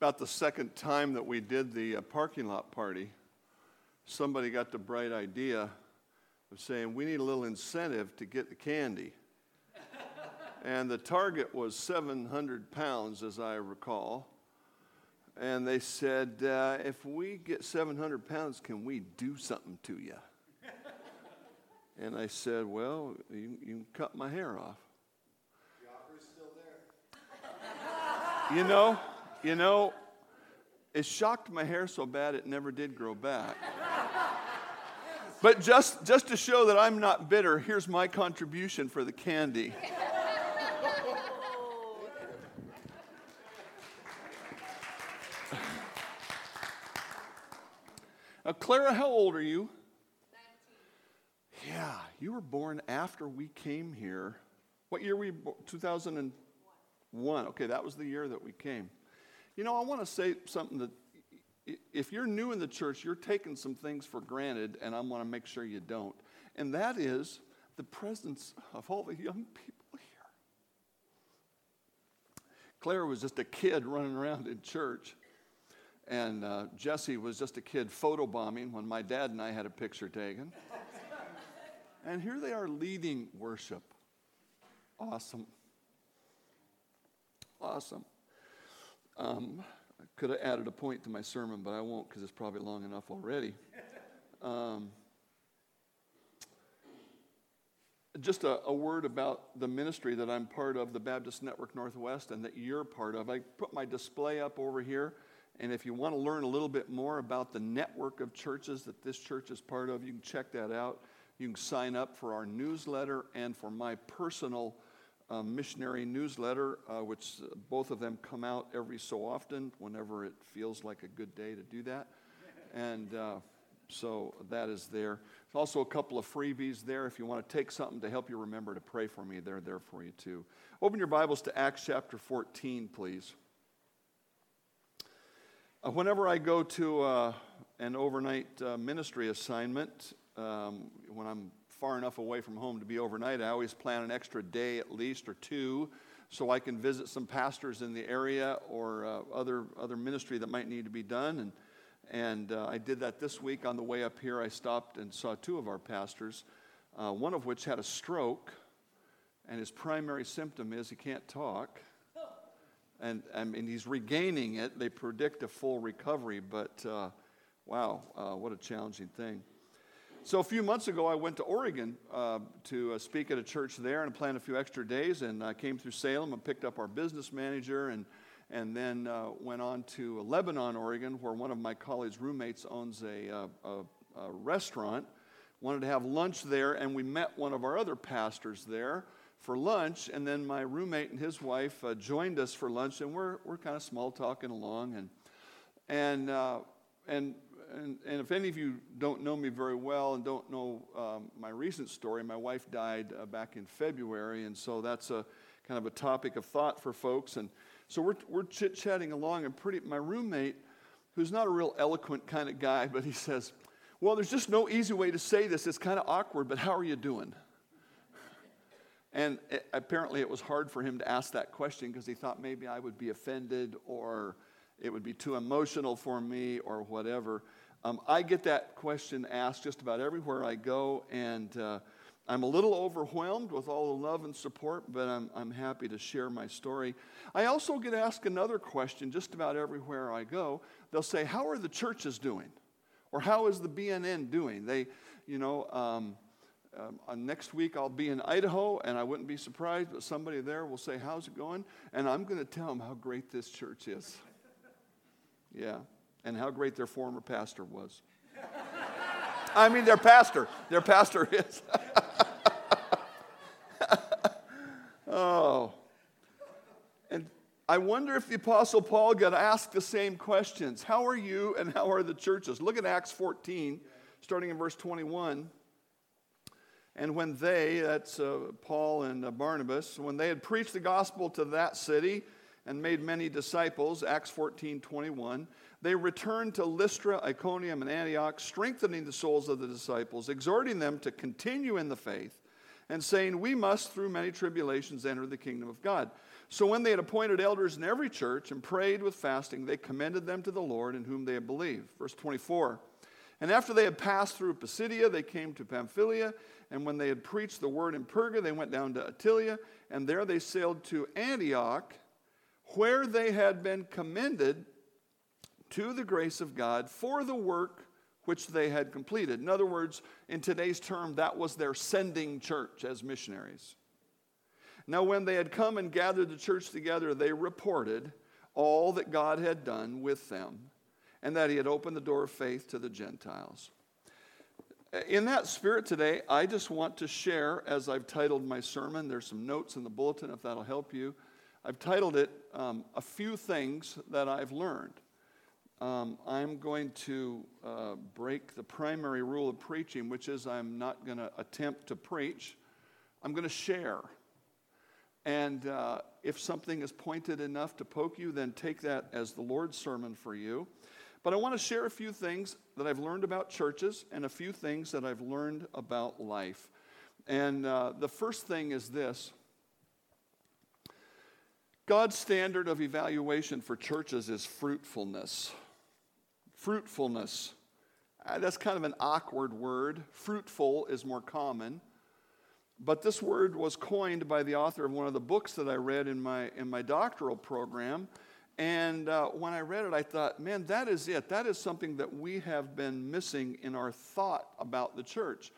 about the second time that we did the uh, parking lot party, somebody got the bright idea of saying, we need a little incentive to get the candy. and the target was 700 pounds, as I recall. And they said, uh, if we get 700 pounds, can we do something to you? and I said, well, you, you can cut my hair off. The offer is still there. You know, you know, it shocked my hair so bad it never did grow back. But just, just to show that I'm not bitter, here's my contribution for the candy. Now, Clara, how old are you? 19. Yeah, you were born after we came here. What year were you? 2001. Okay, that was the year that we came. You know, I want to say something that if you're new in the church, you're taking some things for granted, and I want to make sure you don't. And that is the presence of all the young people here. Claire was just a kid running around in church, and uh, Jesse was just a kid photobombing when my dad and I had a picture taken. and here they are leading worship. Awesome. Awesome. Um, I could have added a point to my sermon, but I won't because it's probably long enough already. Um, just a, a, word about the ministry that I'm part of, the Baptist Network Northwest, and that you're part of. I put my display up over here, and if you want to learn a little bit more about the network of churches that this church is part of, you can check that out. You can sign up for our newsletter and for my personal um, missionary newsletter, uh, which uh, both of them come out every so often whenever it feels like a good day to do that. And uh, so that is there. There's also a couple of freebies there. If you want to take something to help you remember to pray for me, they're there for you too. Open your Bibles to Acts chapter 14, please. Uh, whenever I go to uh, an overnight uh, ministry assignment, um, when I'm far enough away from home to be overnight, I always plan an extra day at least or two so I can visit some pastors in the area or uh, other, other ministry that might need to be done. And, and uh, I did that this week on the way up here. I stopped and saw two of our pastors, uh, one of which had a stroke, and his primary symptom is he can't talk. And, and he's regaining it. They predict a full recovery, but uh, wow, uh, what a challenging thing. So a few months ago, I went to Oregon uh, to uh, speak at a church there and plan a few extra days, and I came through Salem and picked up our business manager, and and then uh, went on to Lebanon, Oregon, where one of my colleagues' roommates owns a, uh, a, a restaurant. Wanted to have lunch there, and we met one of our other pastors there for lunch, and then my roommate and his wife uh, joined us for lunch, and we're we're kind of small talking along, and and uh, and and, and, if any of you don't know me very well and don't know um, my recent story, my wife died uh, back in February, and so that's a kind of a topic of thought for folks. And so we're, we're chit chatting along, and pretty, my roommate, who's not a real eloquent kind of guy, but he says, Well, there's just no easy way to say this. It's kind of awkward, but how are you doing? And it, apparently, it was hard for him to ask that question because he thought maybe I would be offended or it would be too emotional for me or whatever. Um, I get that question asked just about everywhere I go, and uh, I'm a little overwhelmed with all the love and support, but I'm, I'm happy to share my story. I also get asked another question just about everywhere I go. They'll say, How are the churches doing? Or how is the BNN doing? They, you know, um, um, uh, next week I'll be in Idaho, and I wouldn't be surprised, but somebody there will say, How's it going? And I'm going to tell them how great this church is. Yeah and how great their former pastor was. I mean, their pastor. Their pastor is. oh. And I wonder if the Apostle Paul got asked the same questions. How are you and how are the churches? Look at Acts 14, starting in verse 21. And when they, that's uh, Paul and uh, Barnabas, when they had preached the gospel to that city and made many disciples, Acts 14, 21, they returned to Lystra, Iconium, and Antioch, strengthening the souls of the disciples, exhorting them to continue in the faith, and saying, We must, through many tribulations, enter the kingdom of God. So when they had appointed elders in every church and prayed with fasting, they commended them to the Lord in whom they had believed. Verse 24. And after they had passed through Pisidia, they came to Pamphylia. And when they had preached the word in Perga, they went down to Attalia. And there they sailed to Antioch, where they had been commended to the grace of God for the work which they had completed. In other words, in today's term, that was their sending church as missionaries. Now, when they had come and gathered the church together, they reported all that God had done with them and that He had opened the door of faith to the Gentiles. In that spirit today, I just want to share, as I've titled my sermon, there's some notes in the bulletin if that'll help you. I've titled it um, A Few Things That I've Learned. Um, I'm going to uh, break the primary rule of preaching, which is I'm not going to attempt to preach, I'm going to share. And uh, if something is pointed enough to poke you, then take that as the Lord's sermon for you. But I want to share a few things that I've learned about churches and a few things that I've learned about life. And uh, the first thing is this God's standard of evaluation for churches is fruitfulness. Fruitfulness. Uh, that's kind of an awkward word. Fruitful is more common. But this word was coined by the author of one of the books that I read in my, in my doctoral program. And uh, when I read it, I thought, man, that is it. That is something that we have been missing in our thought about the church.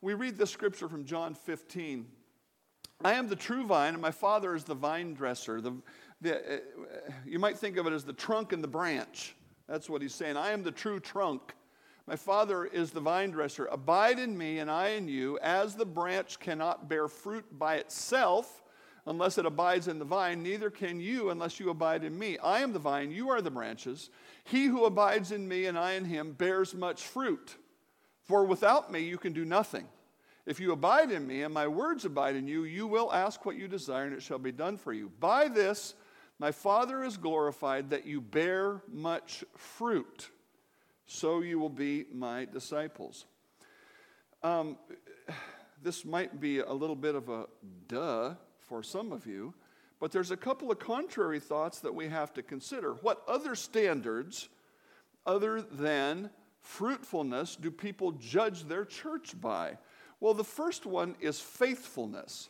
We read this scripture from John 15. I am the true vine, and my Father is the vine dresser. The, the, uh, you might think of it as the trunk and the branch. That's what he's saying. I am the true trunk my Father is the vine dresser. Abide in me, and I in you, as the branch cannot bear fruit by itself unless it abides in the vine, neither can you unless you abide in me. I am the vine, you are the branches. He who abides in me and I in him bears much fruit. For without me you can do nothing. If you abide in me and my words abide in you, you will ask what you desire, and it shall be done for you. By this, my Father is glorified that you bear much fruit so you will be my disciples. Um, this might be a little bit of a duh for some of you, but there's a couple of contrary thoughts that we have to consider. What other standards, other than fruitfulness, do people judge their church by? Well, the first one is faithfulness.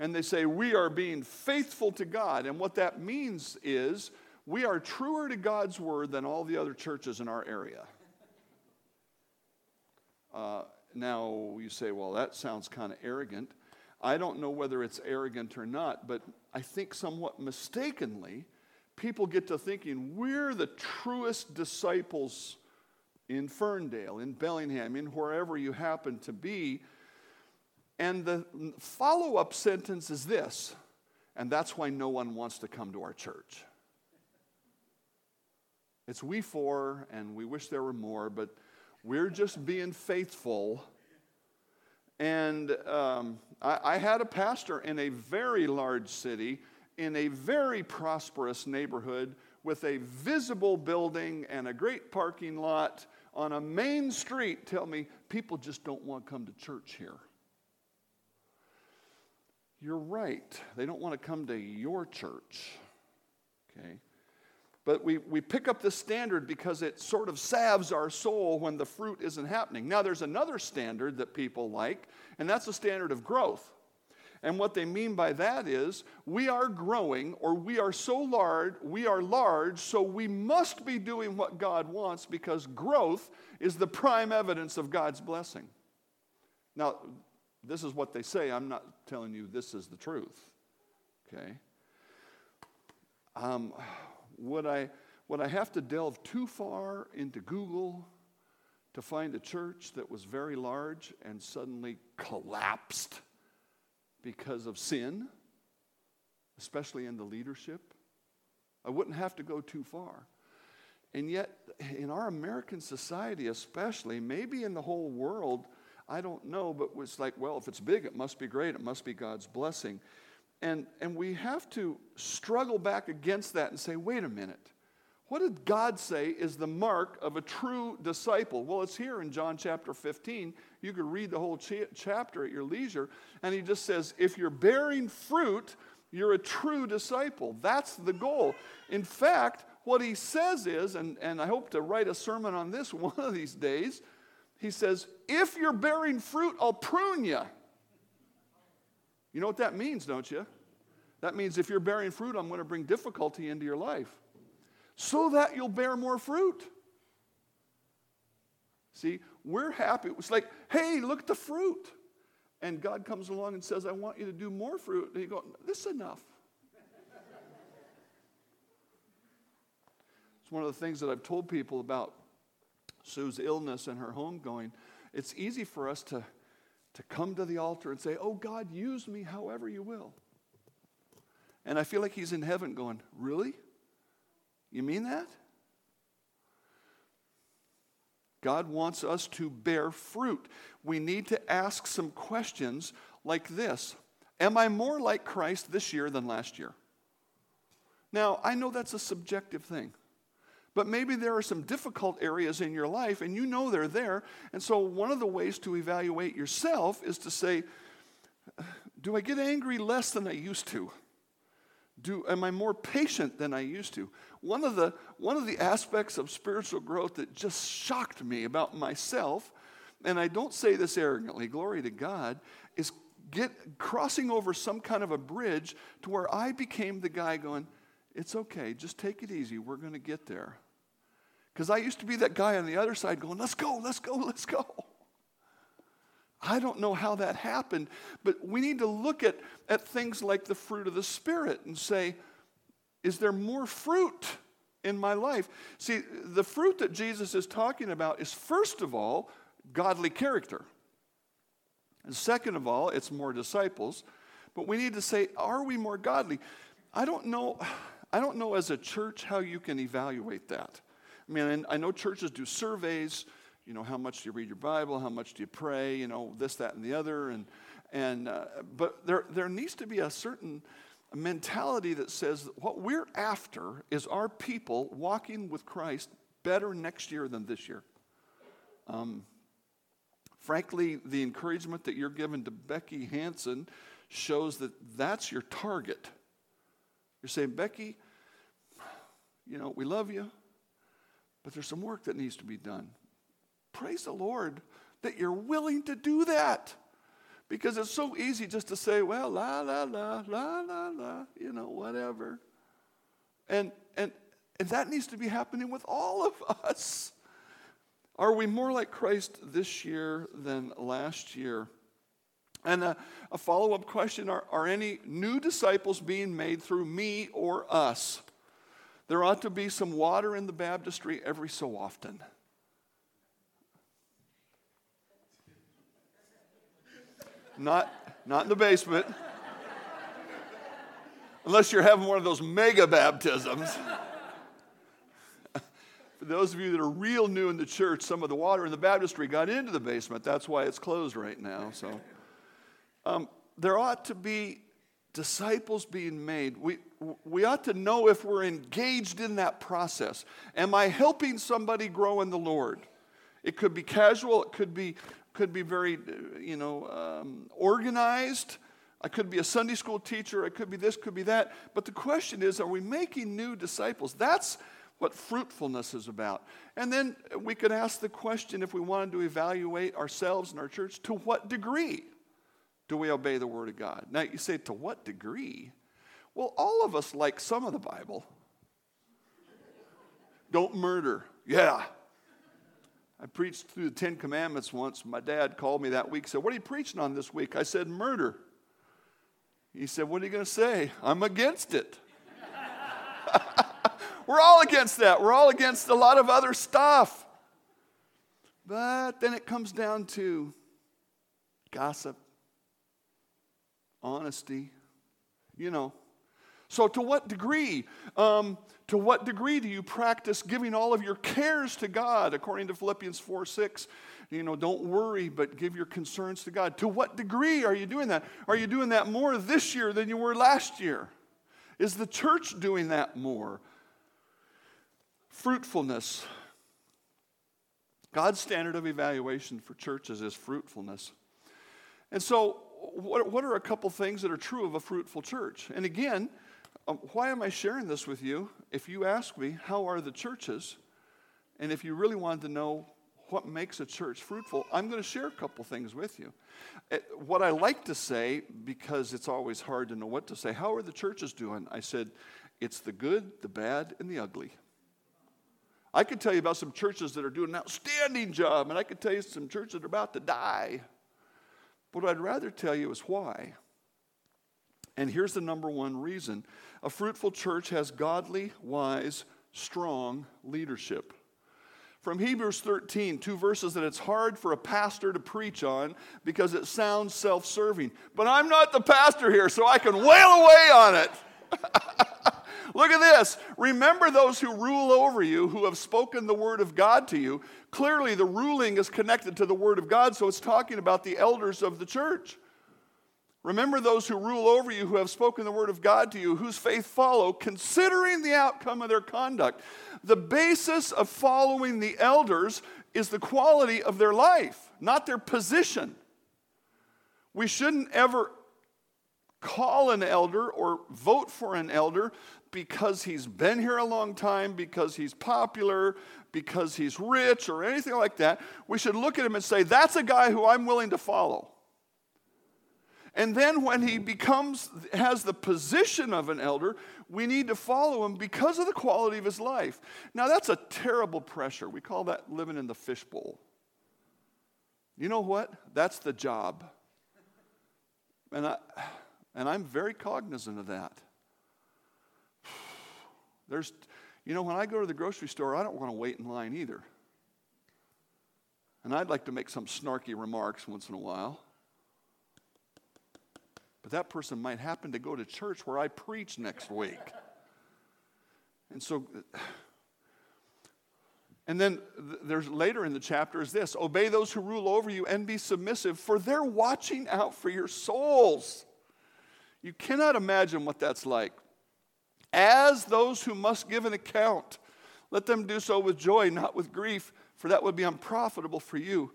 And they say, We are being faithful to God. And what that means is we are truer to God's word than all the other churches in our area. Uh, now, you say, well, that sounds kind of arrogant. I don't know whether it's arrogant or not, but I think somewhat mistakenly, people get to thinking we're the truest disciples in Ferndale, in Bellingham, in wherever you happen to be. And the follow up sentence is this, and that's why no one wants to come to our church. It's we four, and we wish there were more, but we're just being faithful. And um, I, I had a pastor in a very large city, in a very prosperous neighborhood, with a visible building and a great parking lot on a main street tell me people just don't want to come to church here. You're right. They don't want to come to your church. Okay? But we, we pick up this standard because it sort of salves our soul when the fruit isn't happening. Now, there's another standard that people like, and that's the standard of growth. And what they mean by that is we are growing or we are so large, we are large, so we must be doing what God wants because growth is the prime evidence of God's blessing. Now, this is what they say. I'm not telling you this is the truth. Okay? Um, would I, would I have to delve too far into Google to find a church that was very large and suddenly collapsed because of sin, especially in the leadership? I wouldn't have to go too far. And yet, in our American society, especially, maybe in the whole world, I don't know, but it's like, well, if it's big, it must be great. It must be God's blessing. And, and we have to struggle back against that and say, wait a minute. What did God say is the mark of a true disciple? Well, it's here in John chapter 15. You could read the whole cha- chapter at your leisure. And he just says, if you're bearing fruit, You're a true disciple. That's the goal. In fact, what he says is, and, and I hope to write a sermon on this one of these days, he says, If you're bearing fruit, I'll prune you. You know what that means, don't you? That means if you're bearing fruit, I'm going to bring difficulty into your life so that you'll bear more fruit. See, we're happy. It's like, hey, look at the fruit. And God comes along and says, I want you to do more fruit. And you go, this is enough. it's one of the things that I've told people about Sue's illness and her home going. It's easy for us to, to come to the altar and say, Oh, God, use me however you will. And I feel like he's in heaven going, Really? You mean that? God wants us to bear fruit. We need to ask some questions like this Am I more like Christ this year than last year? Now, I know that's a subjective thing, but maybe there are some difficult areas in your life and you know they're there. And so, one of the ways to evaluate yourself is to say, Do I get angry less than I used to? Do, am I more patient than I used to? One of, the, one of the aspects of spiritual growth that just shocked me about myself, and I don't say this arrogantly, glory to God, is get crossing over some kind of a bridge to where I became the guy going, it's okay, just take it easy, we're going to get there. Because I used to be that guy on the other side going, let's go, let's go, let's go. I don't know how that happened, but we need to look at, at things like the fruit of the Spirit and say, is there more fruit in my life? See, the fruit that Jesus is talking about is, first of all, godly character. And second of all, it's more disciples. But we need to say, are we more godly? I don't know, I don't know as a church how you can evaluate that. I mean, I know churches do surveys you know, how much do you read your Bible? How much do you pray? You know, this, that, and the other. And, and, uh, but there, there needs to be a certain mentality that says that what we're after is our people walking with Christ better next year than this year. Um, frankly, the encouragement that you're given to Becky Hanson shows that that's your target. You're saying, Becky, you know, we love you, but there's some work that needs to be done. Praise the Lord that you're willing to do that. Because it's so easy just to say, well, la, la, la, la, la, la, you know, whatever. And, and, and that needs to be happening with all of us. Are we more like Christ this year than last year? And a, a follow up question are, are any new disciples being made through me or us? There ought to be some water in the baptistry every so often. Not, not in the basement. Unless you're having one of those mega baptisms. For those of you that are real new in the church, some of the water in the baptistry got into the basement. That's why it's closed right now. So um, there ought to be disciples being made. We, we ought to know if we're engaged in that process. Am I helping somebody grow in the Lord? It could be casual, it could be could be very, you know, um, organized. I could be a Sunday school teacher. I could be this, could be that. But the question is, are we making new disciples? That's what fruitfulness is about. And then we could ask the question if we wanted to evaluate ourselves and our church to what degree do we obey the Word of God? Now you say, to what degree? Well, all of us like some of the Bible. Don't murder. Yeah, I preached through the Ten Commandments once. My dad called me that week, said, What are you preaching on this week? I said, Murder. He said, What are you going to say? I'm against it. We're all against that. We're all against a lot of other stuff. But then it comes down to gossip, honesty, you know. So, to what degree? Um, to what degree do you practice giving all of your cares to God, according to Philippians 4 6? You know, don't worry, but give your concerns to God. To what degree are you doing that? Are you doing that more this year than you were last year? Is the church doing that more? Fruitfulness. God's standard of evaluation for churches is fruitfulness. And so, what, what are a couple things that are true of a fruitful church? And again, um, why am I sharing this with you? If you ask me, how are the churches? And if you really wanted to know what makes a church fruitful, I'm going to share a couple things with you. Uh, what I like to say, because it's always hard to know what to say, how are the churches doing? I said, it's the good, the bad, and the ugly. I could tell you about some churches that are doing an outstanding job, and I could tell you some churches that are about to die. But what I'd rather tell you is why. And here's the number one reason a fruitful church has godly, wise, strong leadership. From Hebrews 13, two verses that it's hard for a pastor to preach on because it sounds self serving. But I'm not the pastor here, so I can wail away on it. Look at this. Remember those who rule over you, who have spoken the word of God to you. Clearly, the ruling is connected to the word of God, so it's talking about the elders of the church. Remember those who rule over you, who have spoken the word of God to you, whose faith follow, considering the outcome of their conduct. The basis of following the elders is the quality of their life, not their position. We shouldn't ever call an elder or vote for an elder because he's been here a long time, because he's popular, because he's rich, or anything like that. We should look at him and say, That's a guy who I'm willing to follow. And then when he becomes, has the position of an elder, we need to follow him because of the quality of his life. Now, that's a terrible pressure. We call that living in the fishbowl. You know what? That's the job. And, I, and I'm very cognizant of that. There's, you know, when I go to the grocery store, I don't want to wait in line either. And I'd like to make some snarky remarks once in a while. But that person might happen to go to church where I preach next week. And so, and then there's later in the chapter is this obey those who rule over you and be submissive, for they're watching out for your souls. You cannot imagine what that's like. As those who must give an account, let them do so with joy, not with grief, for that would be unprofitable for you.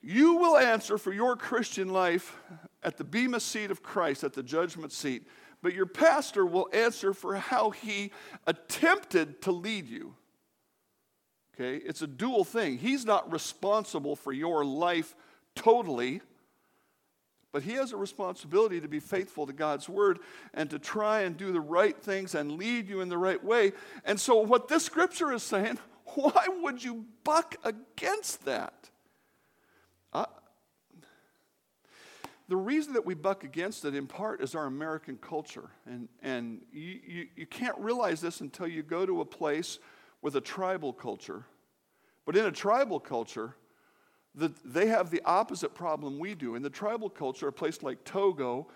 You will answer for your Christian life at the Bema seat of Christ, at the judgment seat, but your pastor will answer for how he attempted to lead you. Okay? It's a dual thing. He's not responsible for your life totally, but he has a responsibility to be faithful to God's word and to try and do the right things and lead you in the right way. And so, what this scripture is saying, why would you buck against that? Uh, the reason that we buck against it in part is our American culture. And, and you, you, you, can't realize this until you go to a place with a tribal culture. But in a tribal culture, the, they have the opposite problem we do. In the tribal culture, a place like Togo,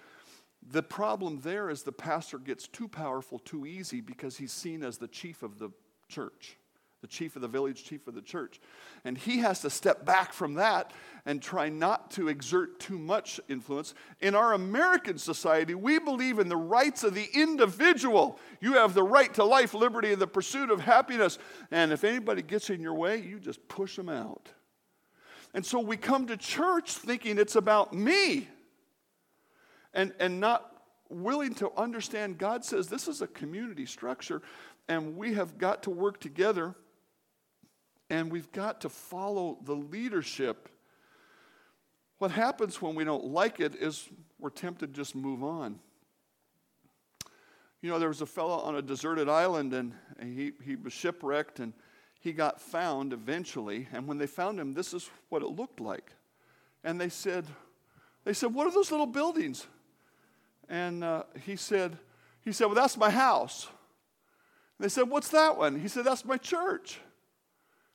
the problem there is the pastor gets too powerful too easy because he's seen as the chief of the church the chief of the village, chief of the church. And he has to step back from that and try not to exert too much influence. In our American society, we believe in the rights of the individual. You have the right to life, liberty, and the pursuit of happiness. And if anybody gets in your way, you just push them out. And so we come to church thinking it's about me and, and not willing to understand God says this is a community structure and we have got to work together and we've got to follow the leadership. What happens when we don't like it is we're tempted to just move on. You know, there was a fellow on a deserted island and he, he was shipwrecked and he got found eventually. And when they found him, this is what it looked like. And they said, they said, what are those little buildings? And uh, he said, he said, well, that's my house. And they said, what's that one? He said, that's my church.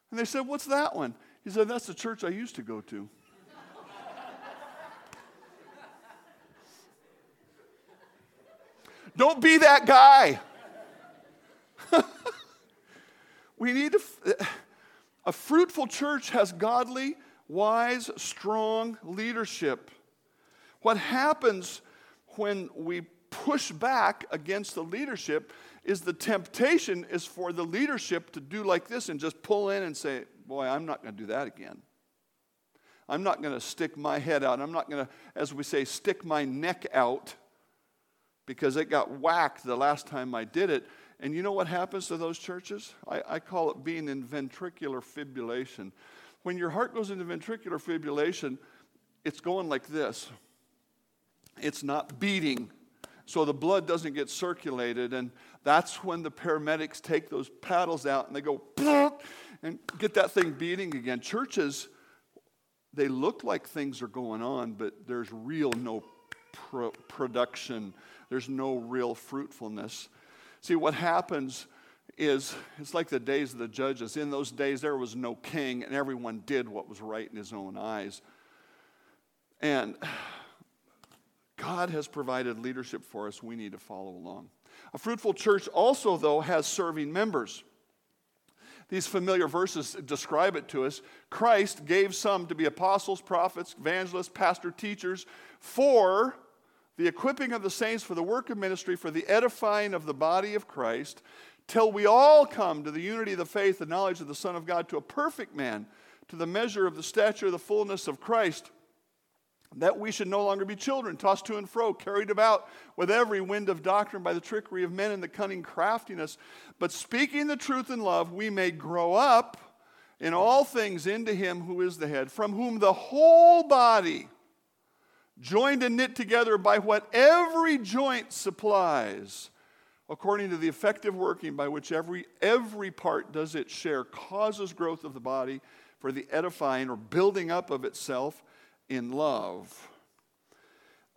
And they said, What's that one? He said, That's the church I used to go to. Don't be that guy. We need to, a fruitful church has godly, wise, strong leadership. What happens when we push back against the leadership is the temptation is for the leadership to do like this and just pull in and say, Boy, I'm not going to do that again. I'm not going to stick my head out. I'm not going to, as we say, stick my neck out because it got whacked the last time I did it. And you know what happens to those churches? I, I call it being in ventricular fibrillation. When your heart goes into ventricular fibrillation, it's going like this it's not beating. So the blood doesn't get circulated. And that's when the paramedics take those paddles out and they go and get that thing beating again. Churches, they look like things are going on, but there's real no pro- production, there's no real fruitfulness. See, what happens is it's like the days of the judges. In those days, there was no king, and everyone did what was right in his own eyes. And God has provided leadership for us. We need to follow along. A fruitful church also, though, has serving members. These familiar verses describe it to us. Christ gave some to be apostles, prophets, evangelists, pastor, teachers for the equipping of the saints for the work of ministry, for the edifying of the body of Christ, till we all come to the unity of the faith and knowledge of the Son of God, to a perfect man, to the measure of the stature of the fullness of Christ that we should no longer be children, tossed to and fro, carried about with every wind of doctrine by the trickery of men and the cunning craftiness. But speaking the truth in love, we may grow up in all things into him who is the head, from whom the whole body, joined and knit together by what every joint supplies, according to the effective working by which every, every part does its share, causes growth of the body for the edifying or building up of itself in love.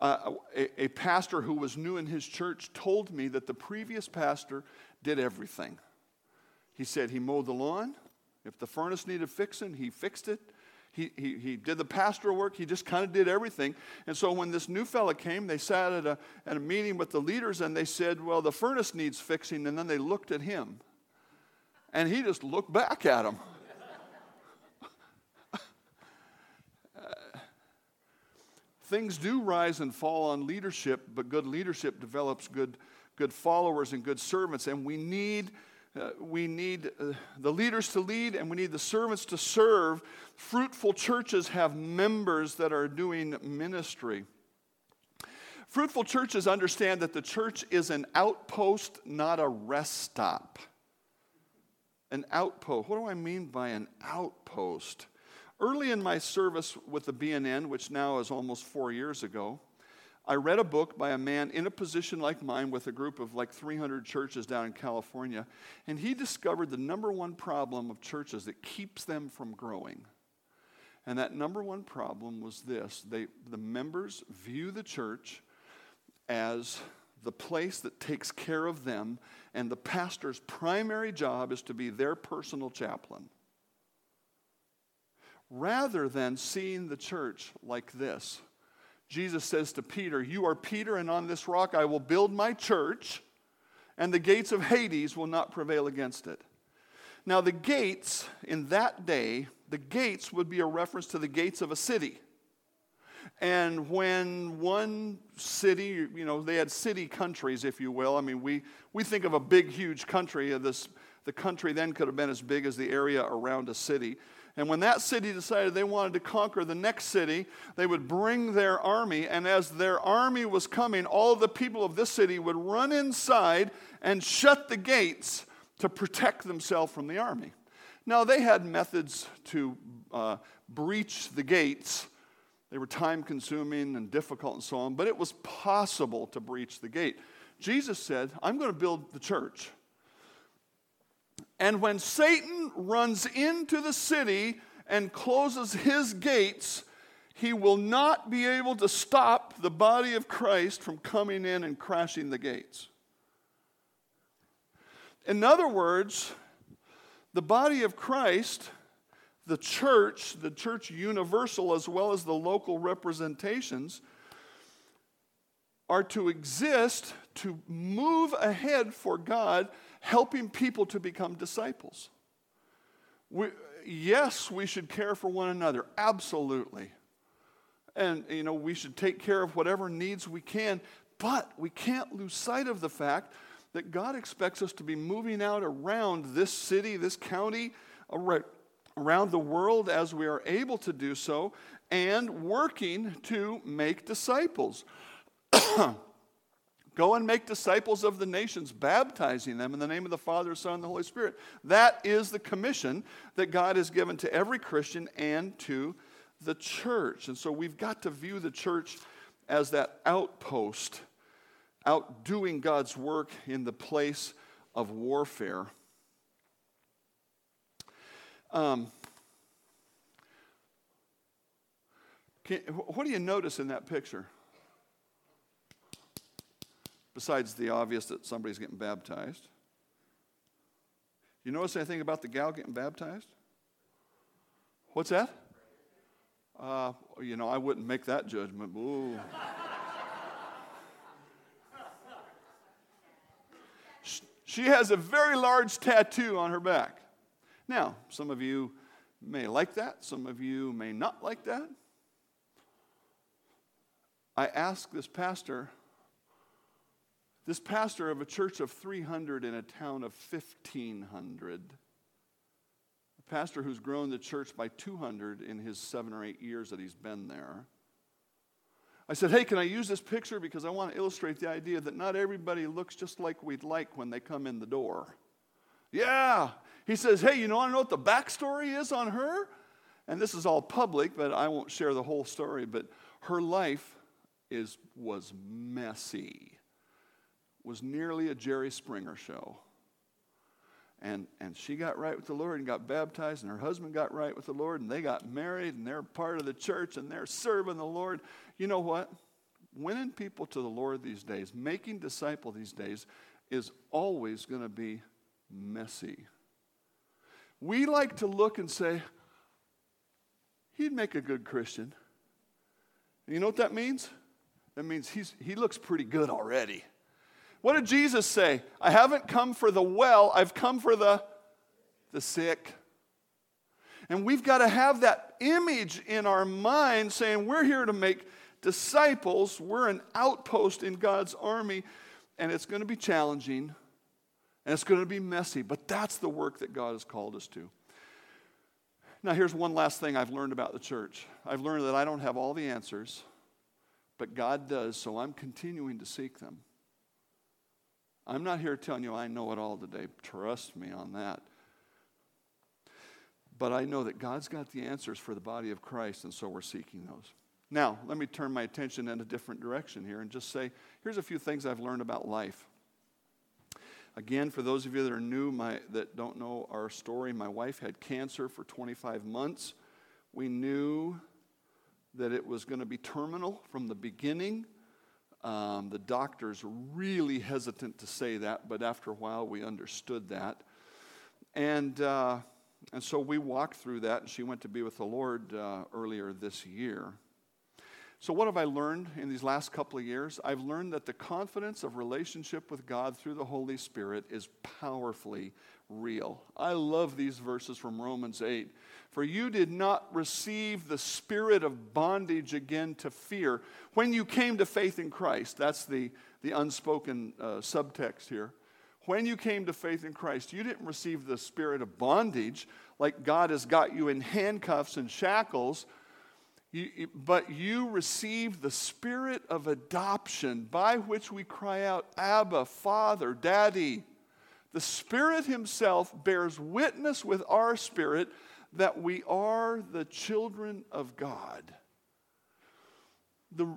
Uh, a, a pastor who was new in his church told me that the previous pastor did everything. He said he mowed the lawn. If the furnace needed fixing, he fixed it. He, he, he did the pastoral work. He just kind of did everything. And so when this new fella came, they sat at a, at a meeting with the leaders and they said, Well, the furnace needs fixing. And then they looked at him. And he just looked back at them. things do rise and fall on leadership, but good leadership develops good, good followers and good servants. And we need, uh, we need uh, the leaders to lead and we need the servants to serve. Fruitful churches have members that are doing ministry. Fruitful churches understand that the church is an outpost, not a rest stop. An outpost. What do I mean by an outpost? Early in my service with the BNN, which now is almost four years ago, I read a book by a man in a position like mine with a group of like 300 churches down in California, and he discovered the number one problem of churches that keeps them from growing. And that number one problem was this they, the members view the church as the place that takes care of them, and the pastor's primary job is to be their personal chaplain rather than seeing the church like this. Jesus says to Peter, You are Peter, and on this rock I will build my church, and the gates of Hades will not prevail against it. Now, the gates in that day, the gates would be a reference to the gates of a city. And when one city, you know, they had city countries, if you will. I mean, we, we think of a big, huge country. This, the country then could have been as big as the area around a city. And when that city decided they wanted to conquer the next city, they would bring their army. And as their army was coming, all the people of this city would run inside and shut the gates to protect themselves from the army. Now, they had methods to uh, breach the gates. They were time consuming and difficult and so on, but it was possible to breach the gate. Jesus said, I'm going to build the church. And when Satan runs into the city and closes his gates, he will not be able to stop the body of Christ from coming in and crashing the gates. In other words, the body of Christ, the church, the church universal, as well as the local representations, are to exist to move ahead for God helping people to become disciples. We, yes, we should care for one another, absolutely. And, you know, we should take care of whatever needs we can, but we can't lose sight of the fact that God expects us to be moving out around this city, this county, around the world as we are able to do so and working to make disciples. Go and make disciples of the nations, baptizing them in the name of the Father, Son, and the Holy Spirit. That is the commission that God has given to every Christian and to the church. And so we've got to view the church as that outpost, out doing God's work in the place of warfare. Um, can, what do you notice in that picture? Besides the obvious that somebody's getting baptized. You notice anything about the gal getting baptized? What's that? Uh, you know, I wouldn't make that judgment. Ooh. she has a very large tattoo on her back. Now, some of you may like that, some of you may not like that. I asked this pastor, this pastor of a church of 300 in a town of 1,500, a pastor who's grown the church by 200 in his seven or eight years that he's been there. I said, Hey, can I use this picture? Because I want to illustrate the idea that not everybody looks just like we'd like when they come in the door. Yeah, he says, Hey, you know, I know what the backstory is on her? And this is all public, but I won't share the whole story. But her life is, was messy, was nearly a Jerry Springer show. And, and she got right with the Lord and got baptized, and her husband got right with the Lord, and they got married, and they're part of the church, and they're serving the Lord. You know what? Winning people to the Lord these days, making disciple these days, is always going to be messy. We like to look and say, he'd make a good Christian. And you know what that means? That means he's, he looks pretty good already. What did Jesus say? I haven't come for the well, I've come for the, the sick. And we've got to have that image in our mind saying, we're here to make disciples, we're an outpost in God's army, and it's going to be challenging. And it's going to be messy, but that's the work that God has called us to. Now, here's one last thing I've learned about the church I've learned that I don't have all the answers, but God does, so I'm continuing to seek them. I'm not here telling you I know it all today. Trust me on that. But I know that God's got the answers for the body of Christ, and so we're seeking those. Now, let me turn my attention in a different direction here and just say here's a few things I've learned about life. Again, for those of you that are new, my, that don't know our story, my wife had cancer for 25 months. We knew that it was going to be terminal from the beginning. Um, the doctors were really hesitant to say that, but after a while we understood that. And, uh, and so we walked through that, and she went to be with the Lord uh, earlier this year. So, what have I learned in these last couple of years? I've learned that the confidence of relationship with God through the Holy Spirit is powerfully real. I love these verses from Romans 8. For you did not receive the spirit of bondage again to fear when you came to faith in Christ. That's the, the unspoken uh, subtext here. When you came to faith in Christ, you didn't receive the spirit of bondage like God has got you in handcuffs and shackles you, but you received the spirit of adoption by which we cry out, Abba, Father, Daddy. The Spirit Himself bears witness with our spirit that we are the children of God. The,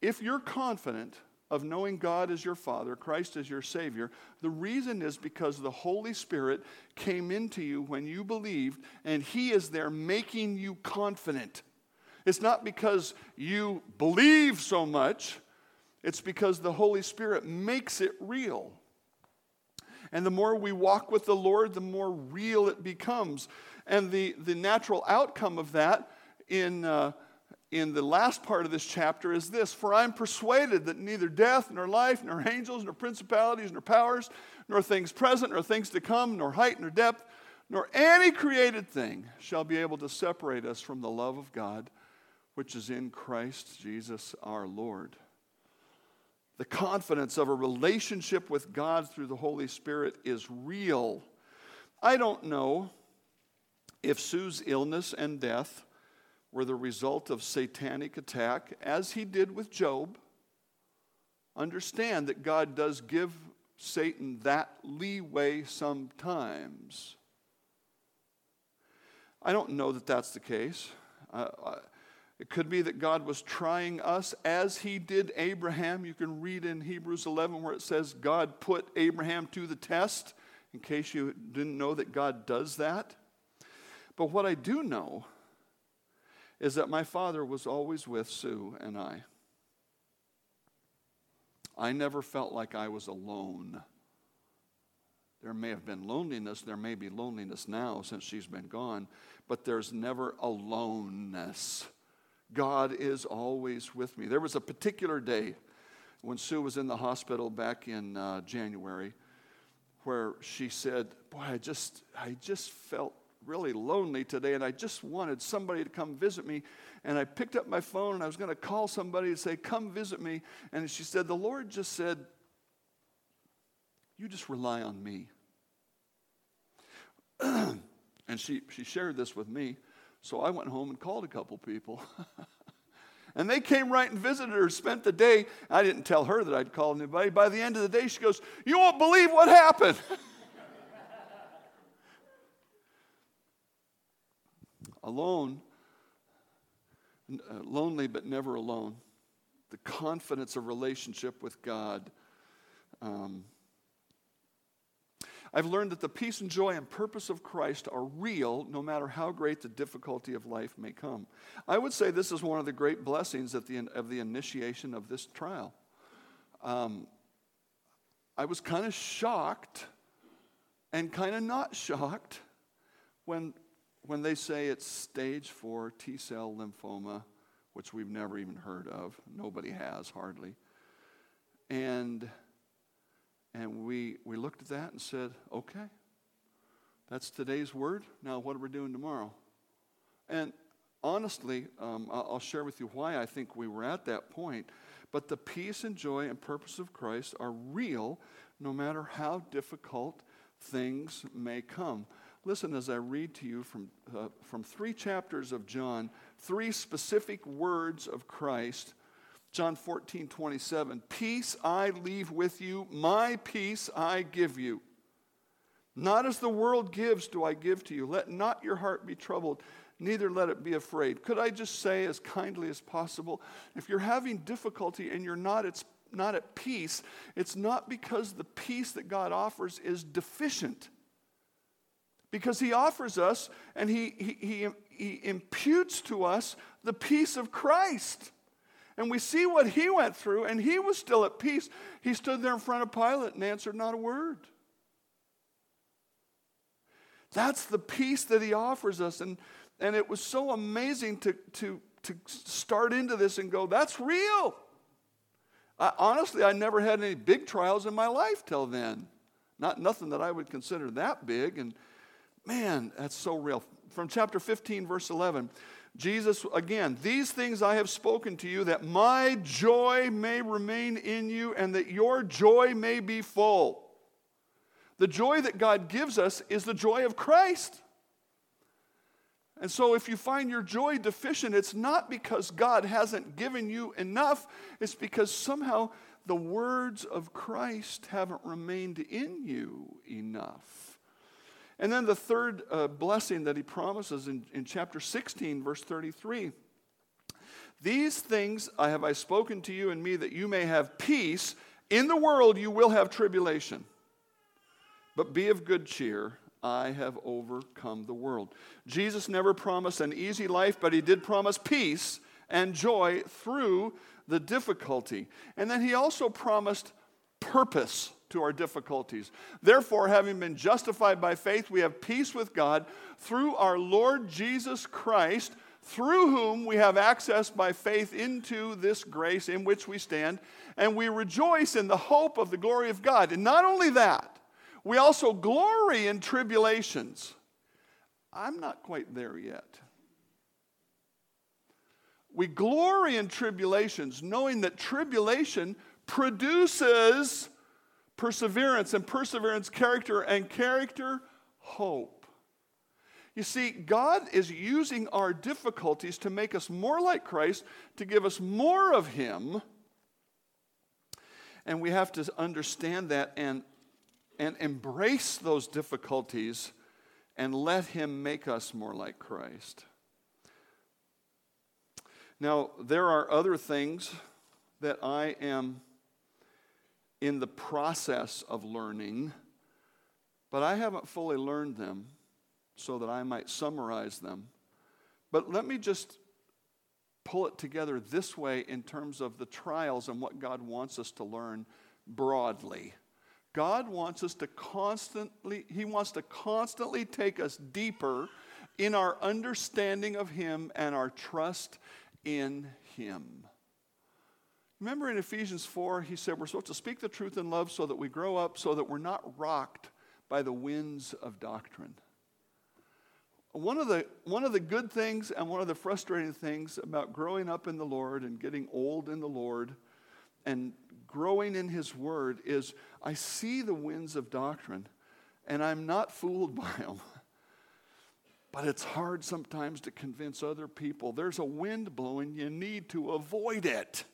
if you're confident of knowing God as your Father, Christ as your Savior, the reason is because the Holy Spirit came into you when you believed, and He is there making you confident. It's not because you believe so much, it's because the Holy Spirit makes it real. And the more we walk with the Lord, the more real it becomes. And the, the natural outcome of that in, uh, in the last part of this chapter is this For I'm persuaded that neither death, nor life, nor angels, nor principalities, nor powers, nor things present, nor things to come, nor height, nor depth, nor any created thing shall be able to separate us from the love of God which is in Christ Jesus our Lord. The confidence of a relationship with God through the Holy Spirit is real. I don't know If Sue's illness and death were the result of satanic attack, as he did with Job, understand that God does give Satan that leeway sometimes. I don't know that that's the case. Uh, it could be that God was trying us as he did Abraham. You can read in Hebrews 11 where it says God put Abraham to the test, in case you didn't know that God does that. But what I do know is that my father was always with Sue and I. I never felt like I was alone. There may have been loneliness, there may be loneliness now since she's been gone, but there's never aloneness. God is always with me. There was a particular day when Sue was in the hospital back in uh, January where she said, Boy, I just, I just felt really lonely today and I just wanted somebody to come visit me. And I picked up my phone and I was going to call somebody and say, Come visit me. And she said, The Lord just said, You just rely on me. and she, she shared this with me. So I went home and called a couple people. and they came right and visited her, spent the day. I didn't tell her that I'd called anybody. By the end of the day, she goes, You won't believe what happened. alone, uh, lonely but never alone. The confidence of relationship with God. Um, I've learned that the peace and joy and purpose of Christ are real no matter how great the difficulty of life may come. I would say this is one of the great blessings at the, of the initiation of this trial. Um, I was kind of shocked and kind of not shocked when, when they say it's stage four T cell lymphoma, which we've never even heard of. Nobody has, hardly. And and we, we looked at that and said, okay, that's today's word. Now, what are we doing tomorrow? And honestly, um, I'll share with you why I think we were at that point. But the peace and joy and purpose of Christ are real no matter how difficult things may come. Listen as I read to you from, uh, from three chapters of John, three specific words of Christ John 14, 27. Peace I leave with you, my peace I give you. Not as the world gives, do I give to you. Let not your heart be troubled, neither let it be afraid. Could I just say, as kindly as possible, if you're having difficulty and you're not, it's not at peace, it's not because the peace that God offers is deficient. Because He offers us and He, he, he, he imputes to us the peace of Christ. And we see what he went through, and he was still at peace. He stood there in front of Pilate and answered not a word. That's the peace that he offers us. And, and it was so amazing to, to, to start into this and go, that's real. I, honestly, I never had any big trials in my life till then. Not nothing that I would consider that big. And man, that's so real. From chapter 15, verse 11. Jesus, again, these things I have spoken to you that my joy may remain in you and that your joy may be full. The joy that God gives us is the joy of Christ. And so, if you find your joy deficient, it's not because God hasn't given you enough, it's because somehow the words of Christ haven't remained in you enough. And then the third uh, blessing that he promises in, in chapter 16, verse 33 These things I have I spoken to you and me that you may have peace. In the world you will have tribulation. But be of good cheer. I have overcome the world. Jesus never promised an easy life, but he did promise peace and joy through the difficulty. And then he also promised purpose to our difficulties. Therefore, having been justified by faith, we have peace with God through our Lord Jesus Christ, through whom we have access by faith into this grace in which we stand, and we rejoice in the hope of the glory of God. And not only that, we also glory in tribulations. I'm not quite there yet. We glory in tribulations, knowing that tribulation produces perseverance, and perseverance, character, and character, hope. You see, God is using our difficulties to make us more like Christ, to give us more of Him. And we have to understand that and, and embrace those difficulties and let Him make us more like Christ. Now, there are other things that I am in the process of learning, but I haven't fully learned them so that I might summarize them. But let me just pull it together this way in terms of the trials and what God wants us to learn broadly. God wants us to constantly, He wants to constantly take us deeper in our understanding of Him and our trust in Him. Remember in Ephesians 4, he said we're supposed to speak the truth in love so that we grow up, so that we're not rocked by the winds of doctrine. One of, the, one of the good things and one of the frustrating things about growing up in the Lord and getting old in the Lord and growing in His Word is I see the winds of doctrine and I'm not fooled by them. But it's hard sometimes to convince other people there's a wind blowing, you need to avoid it.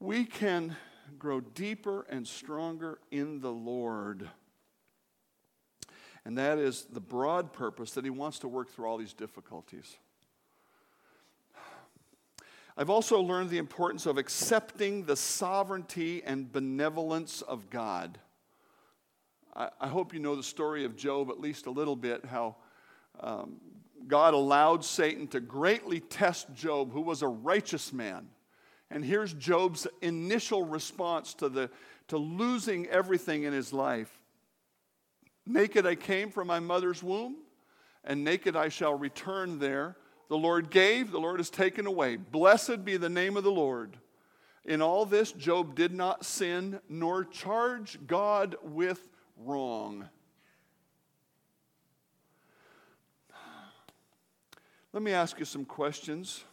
We can grow deeper and stronger in the Lord. And that is the broad purpose that he wants to work through all these difficulties. I've also learned the importance of accepting the sovereignty and benevolence of God. I, I hope you know the story of Job at least a little bit, how um, God allowed Satan to greatly test Job, who was a righteous man. And here's Job's initial response to, the, to losing everything in his life. Naked I came from my mother's womb, and naked I shall return there. The Lord gave, the Lord has taken away. Blessed be the name of the Lord. In all this, Job did not sin nor charge God with wrong. Let me ask you some questions.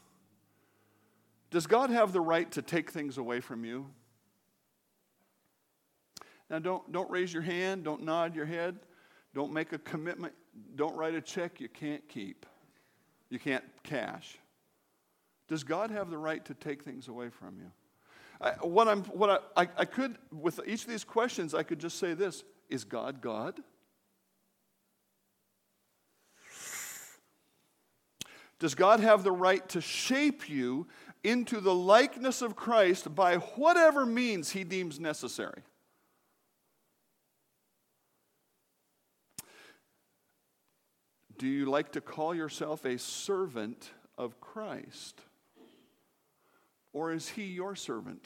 Does God have the right to take things away from you? Now, don't, don't raise your hand, don't nod your head, don't make a commitment, don't write a check you can't keep, you can't cash. Does God have the right to take things away from you? I, what I'm, what I, I, I could, with each of these questions, I could just say this Is God God? Does God have the right to shape you into the likeness of Christ by whatever means he deems necessary? Do you like to call yourself a servant of Christ? Or is he your servant?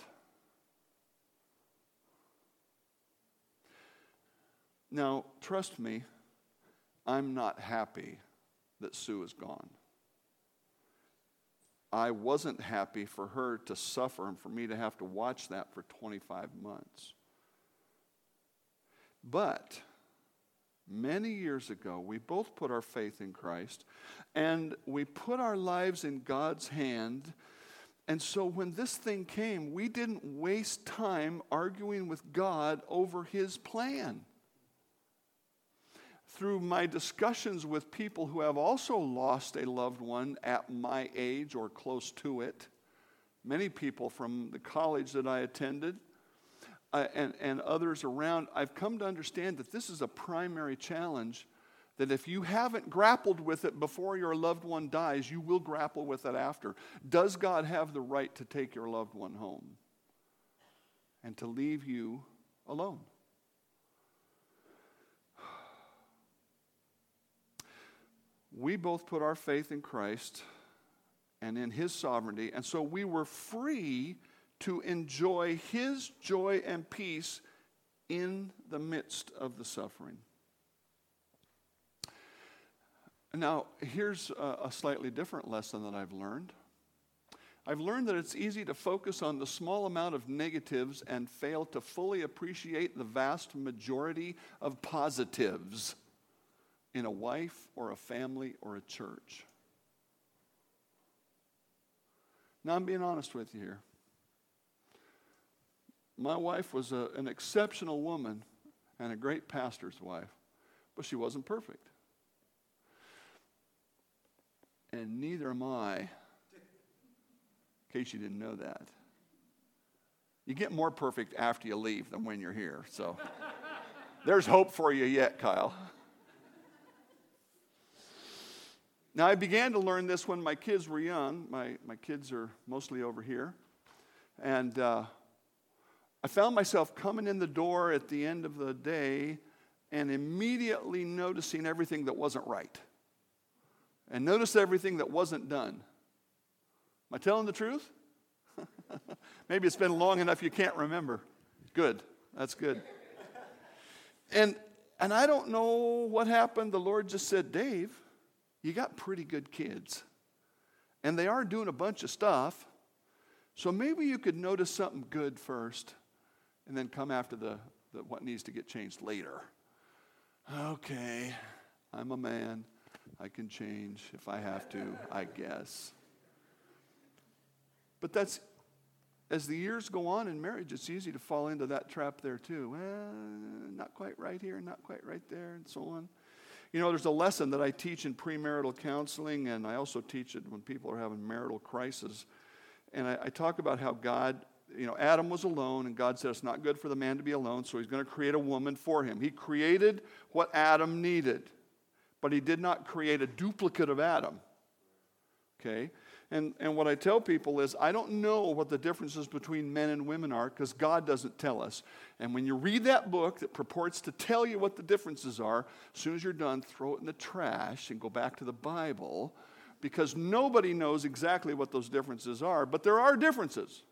Now, trust me, I'm not happy that Sue is gone. I wasn't happy for her to suffer and for me to have to watch that for 25 months. But many years ago, we both put our faith in Christ and we put our lives in God's hand. And so when this thing came, we didn't waste time arguing with God over his plan. Through my discussions with people who have also lost a loved one at my age or close to it, many people from the college that I attended, uh, and, and others around, I've come to understand that this is a primary challenge. That if you haven't grappled with it before your loved one dies, you will grapple with it after. Does God have the right to take your loved one home and to leave you alone? We both put our faith in Christ and in His sovereignty, and so we were free to enjoy His joy and peace in the midst of the suffering. Now, here's a, slightly different lesson that I've learned. I've learned that it's easy to focus on the small amount of negatives and fail to fully appreciate the vast majority of positives in a wife or a family or a church. Now, I'm being honest with you here. My wife was a, an exceptional woman and a great pastor's wife. but she wasn't perfect. And neither am I, in case you didn't know that. You get more perfect after you leave than when you're here. So there's hope for you yet, Kyle. Now, I began to learn this when my kids were young. My, my kids are mostly over here. And uh, I found myself coming in the door at the end of the day and immediately noticing everything that wasn't right. And notice everything that wasn't done. Am I telling the truth? Maybe it's been long enough you can't remember. Good. That's good. And and I don't know what happened. The Lord just said, "Dave, you got pretty good kids. And they are doing a bunch of stuff. So maybe you could notice something good first and then come after the, the what needs to get changed later." Okay. I'm a man. I can change if I have to, I guess. But that's as the years go on in marriage, it's easy to fall into that trap there too. Well, not quite right here, not quite right there, and so on. You know, there's a lesson that I teach in premarital counseling, and I also teach it when people are having marital crisis. And I, I talk about how God, you know, Adam was alone, and God said it's not good for the man to be alone, so he's going to create a woman for him. He created what Adam needed, but he did not create a duplicate of Adam. Okay? And, and what I tell people is, I don't know what the differences between men and women are because God doesn't tell us. And when you read that book that purports to tell you what the differences are, as soon as you're done, throw it in the trash and go back to the Bible because nobody knows exactly what those differences are, but there are differences.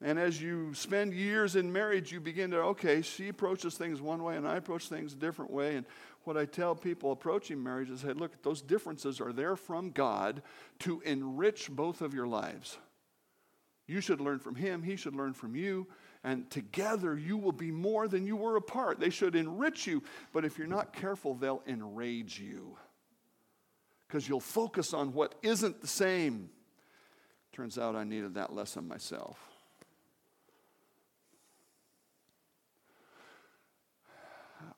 And as you spend years in marriage, you begin to, okay, she approaches things one way and I approach things a different way. And what I tell people approaching marriage is, hey, look, those differences are there from God to enrich both of your lives. You should learn from him, he should learn from you, and together you will be more than you were apart. They should enrich you, but if you're not careful, they'll enrage you because you'll focus on what isn't the same. Turns out I needed that lesson myself.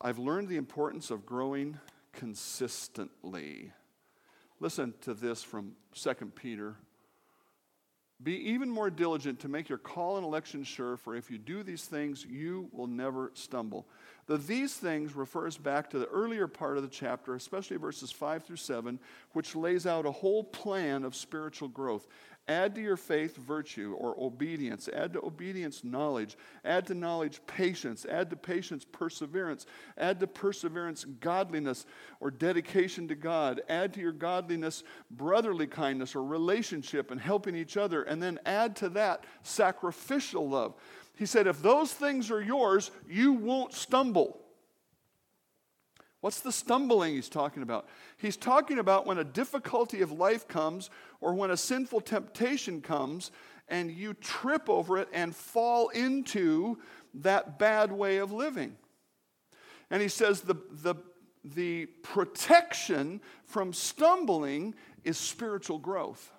I've learned the importance of growing consistently. Listen to this from 2 Peter. Be even more diligent to make your call and election sure, for if you do these things, you will never stumble. The these things refers back to the earlier part of the chapter, especially verses 5 through 7, which lays out a whole plan of spiritual growth. Add to your faith virtue or obedience. Add to obedience knowledge. Add to knowledge patience. Add to patience perseverance. Add to perseverance godliness or dedication to God. Add to your godliness brotherly kindness or relationship and helping each other. And then add to that sacrificial love. He said, if those things are yours, you won't stumble. What's the stumbling he's talking about? He's talking about when a difficulty of life comes or when a sinful temptation comes and you trip over it and fall into that bad way of living. And he says the, the, the protection from stumbling is spiritual growth.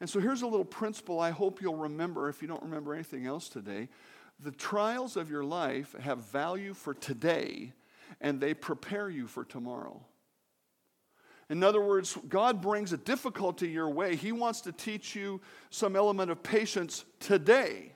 And so here's a little principle I hope you'll remember if you don't remember anything else today. The trials of your life have value for today and they prepare you for tomorrow. In other words, God brings a difficulty your way. He wants to teach you some element of patience today.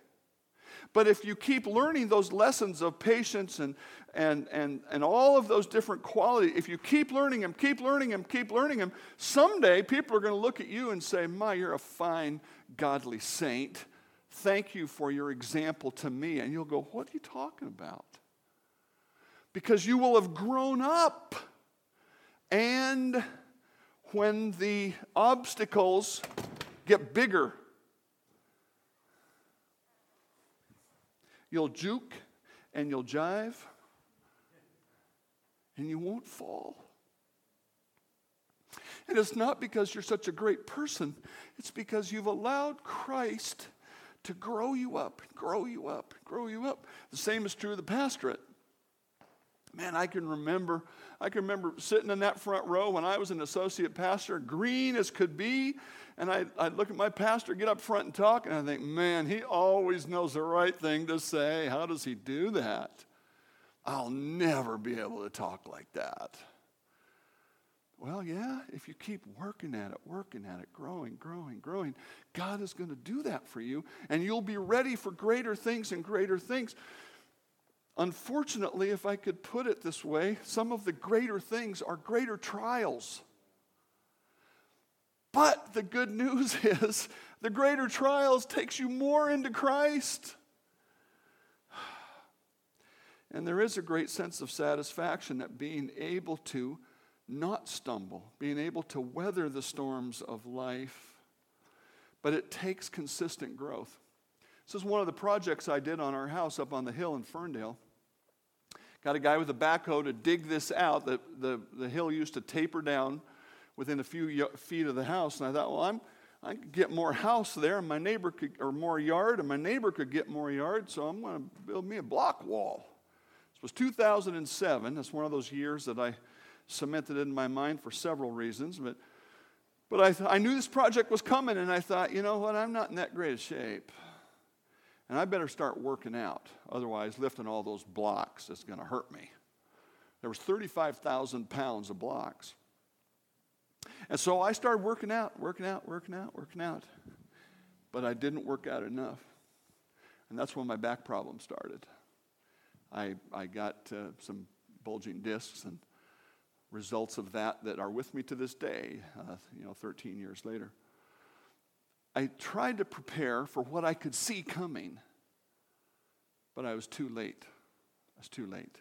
But if you keep learning those lessons of patience and, and, and, and all of those different qualities, if you keep learning them, keep learning them, keep learning them, someday people are going to look at you and say, My, you're a fine, godly saint. Thank you for your example to me. And you'll go, What are you talking about? Because you will have grown up. And when the obstacles get bigger, you'll juke and you'll jive and you won't fall. And it's not because you're such a great person, it's because you've allowed Christ to grow you up, grow you up, grow you up. The same is true of the pastorate. Man, I can remember, I can remember sitting in that front row when I was an associate pastor, green as could be, and I, I'd look at my pastor get up front and talk, and I think, man, he always knows the right thing to say. How does he do that? I'll never be able to talk like that. Well, yeah, if you keep working at it, working at it, growing, growing, growing, God is going to do that for you, and you'll be ready for greater things and greater things. Unfortunately, if I could put it this way, some of the greater things are greater trials. But the good news is the greater trials takes you more into Christ. And there is a great sense of satisfaction at being able to not stumble, being able to weather the storms of life. But it takes consistent growth. This is one of the projects I did on our house up on the hill in Ferndale. Got a guy with a backhoe to dig this out. The, the, the hill used to taper down within a few feet of the house. And I thought, well, I'm, I could get more house there, and my neighbor could, or more yard, and my neighbor could get more yard, so I'm going to build me a block wall. This was 2007. That's one of those years that I cemented in my mind for several reasons. But, but I, th- I knew this project was coming, and I thought, you know what, I'm not in that great a shape. And I better start working out. Otherwise, lifting all those blocks is going to hurt me. There was 35,000 pounds of blocks. And so I started working out, working out, working out, working out. But I didn't work out enough. And that's when my back problem started. I, I got uh, some bulging discs and results of that that are with me to this day, uh, you know, 13 years later. I tried to prepare for what I could see coming, but I was too late. I was too late.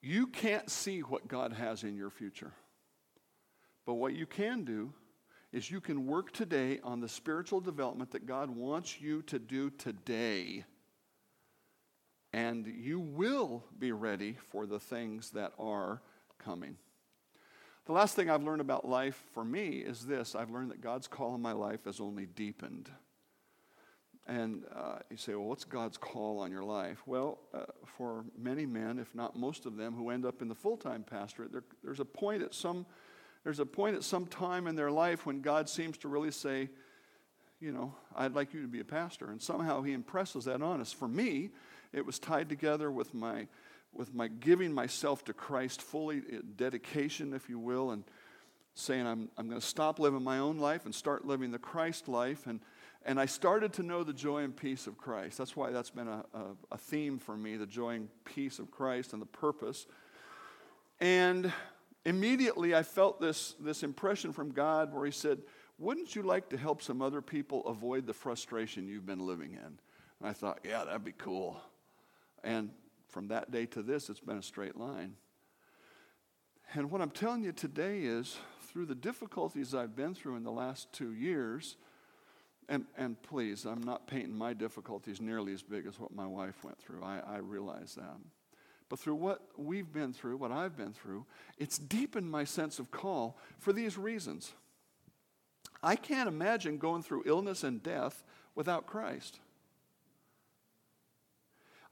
You can't see what God has in your future. But what you can do is you can work today on the spiritual development that God wants you to do today and you will be ready for the things that are coming. The last thing I've learned about life for me is this I've learned that God's call in my life has only deepened. And uh, you say, well, what's God's call on your life? Well, uh, for many men, if not most of them, who end up in the full time pastorate, there, there's a point at some there's a point at some time in their life when God seems to really say, you know, I'd like you to be a pastor. And somehow he impresses that on us. For me, it was tied together with my, with my giving myself to Christ fully, eh, dedication, if you will, and saying, I'm, I'm going to stop living my own life and start living the Christ life. And, and I started to know the joy and peace of Christ. That's why that's been a, a, a theme for me the joy and peace of Christ and the purpose. And immediately I felt this, this impression from God where He said, Wouldn't you like to help some other people avoid the frustration you've been living in? And I thought, Yeah, that'd be cool. And from that day to this, it's been a straight line. And what I'm telling you today is through the difficulties I've been through in the last two years, and, and please, I'm not painting my difficulties nearly as big as what my wife went through. I, I realize that. But through what we've been through, what I've been through, it's deepened my sense of call for these reasons. I can't imagine going through illness and death without Christ.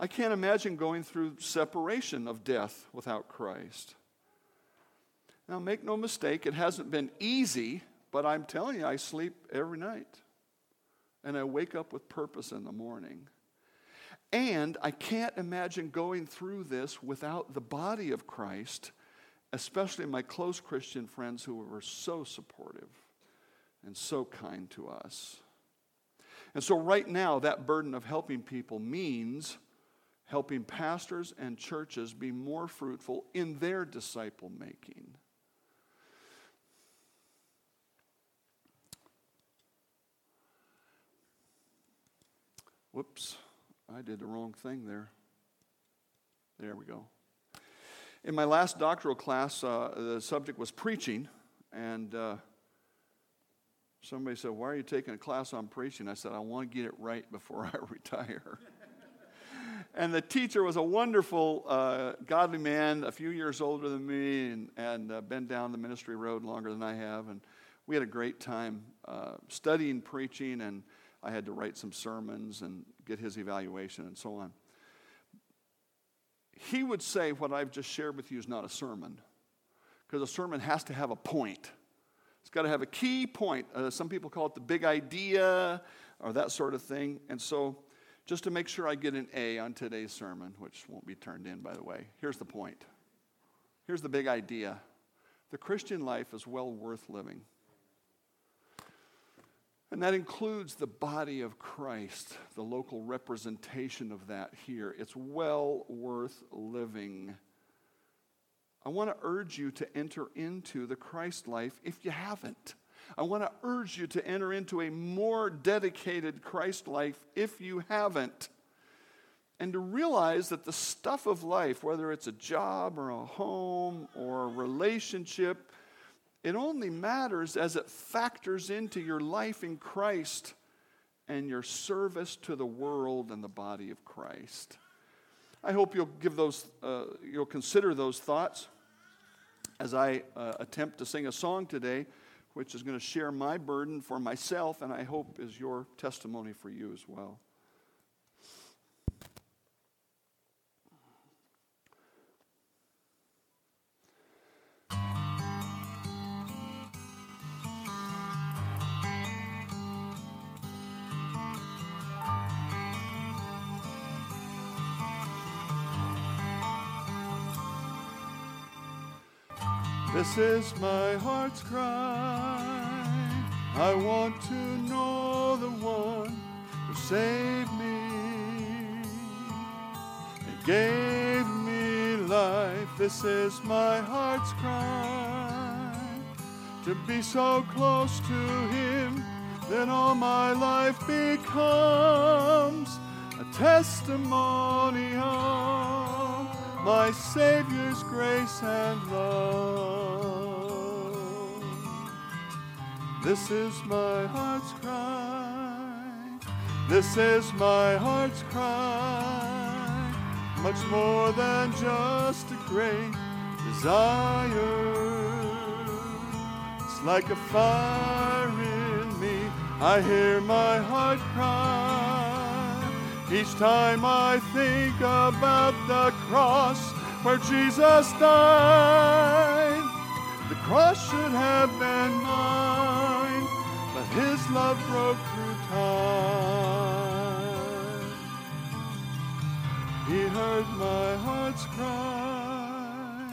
I can't imagine going through separation of death without Christ. Now, make no mistake, it hasn't been easy, but I'm telling you, I sleep every night. And I wake up with purpose in the morning. And I can't imagine going through this without the body of Christ, especially my close Christian friends who were so supportive and so kind to us. And so, right now, that burden of helping people means helping pastors and churches be more fruitful in their disciple making. Whoops, I did the wrong thing there. There we go. In my last doctoral class, uh, the subject was preaching, and uh, somebody said, Why are you taking a class on preaching? I said, I want to get it right before I retire. And the teacher was a wonderful, uh, godly man, a few years older than me, and, and uh, been down the ministry road longer than I have. And we had a great time uh, studying preaching, and I had to write some sermons and get his evaluation and so on. He would say, What I've just shared with you is not a sermon, because a sermon has to have a point. It's got to have a key point. Uh, some people call it the big idea or that sort of thing. And so just to make sure I get an A on today's sermon, which won't be turned in, by the way. Here's the point. Here's the big idea the Christian life is well worth living. And that includes the body of Christ, the local representation of that here. It's well worth living. I want to urge you to enter into the Christ life if you haven't. I want to urge you to enter into a more dedicated Christ life if you haven't. And to realize that the stuff of life, whether it's a job or a home or a relationship, it only matters as it factors into your life in Christ and your service to the world and the body of Christ. I hope you'll give those, uh, you'll consider those thoughts as I uh, attempt to sing a song today, which is going to share my burden for myself, and I hope is your testimony for you as well. This is my heart's cry. I want to know the one who saved me and gave me life. This is my heart's cry. To be so close to him that all my life becomes a testimony of my Savior's grace and love. This is my heart's cry. This is my heart's cry. Much more than just a great desire. It's like a fire in me. I hear my heart cry. Each time I think about the cross where Jesus died, the cross should have been mine, his love broke through time. He heard my heart's cry.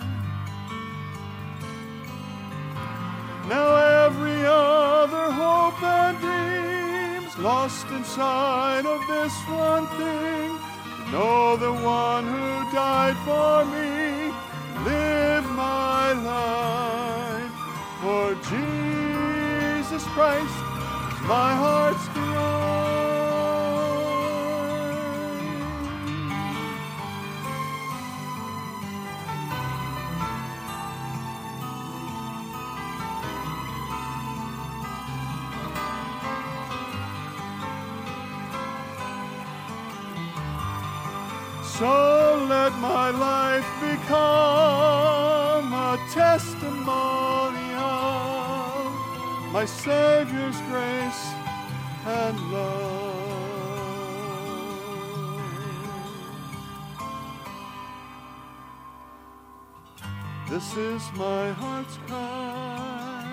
Now every other hope and dreams lost inside of this one thing. Know the one who died for me, live my life for Jesus Christ, is my heart's. So let my life become a testimony my Savior's grace and love. This is my heart's cry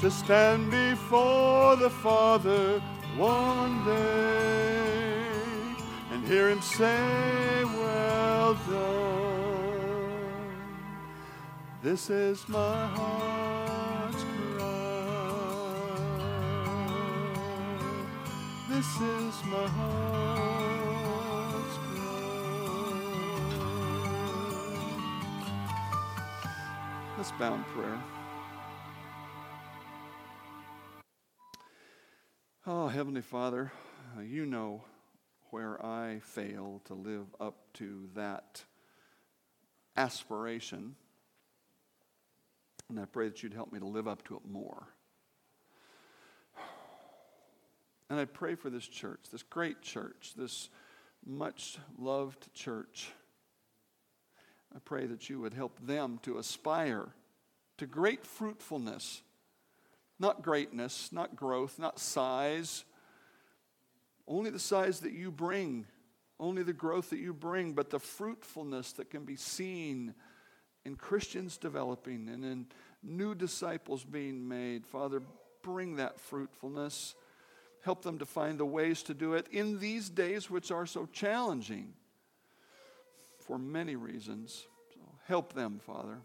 to stand before the Father one day and hear him say, Well done. This is my heart's This is my heart's cry. Let's bow in prayer. Oh, Heavenly Father, uh, you know where I fail to live up to that aspiration. And I pray that you'd help me to live up to it more. And I pray for this church, this great church, this much loved church. I pray that you would help them to aspire to great fruitfulness, not greatness, not growth, not size only the size that you bring, only the growth that you bring, but the fruitfulness that can be seen in Christians developing and in new disciples being made. Father, bring that fruitfulness. Help them to find the ways to do it in these days, which are so challenging for many reasons. So help them, Father.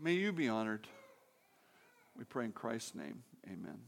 May you be honored. We pray in Christ's name. Amen.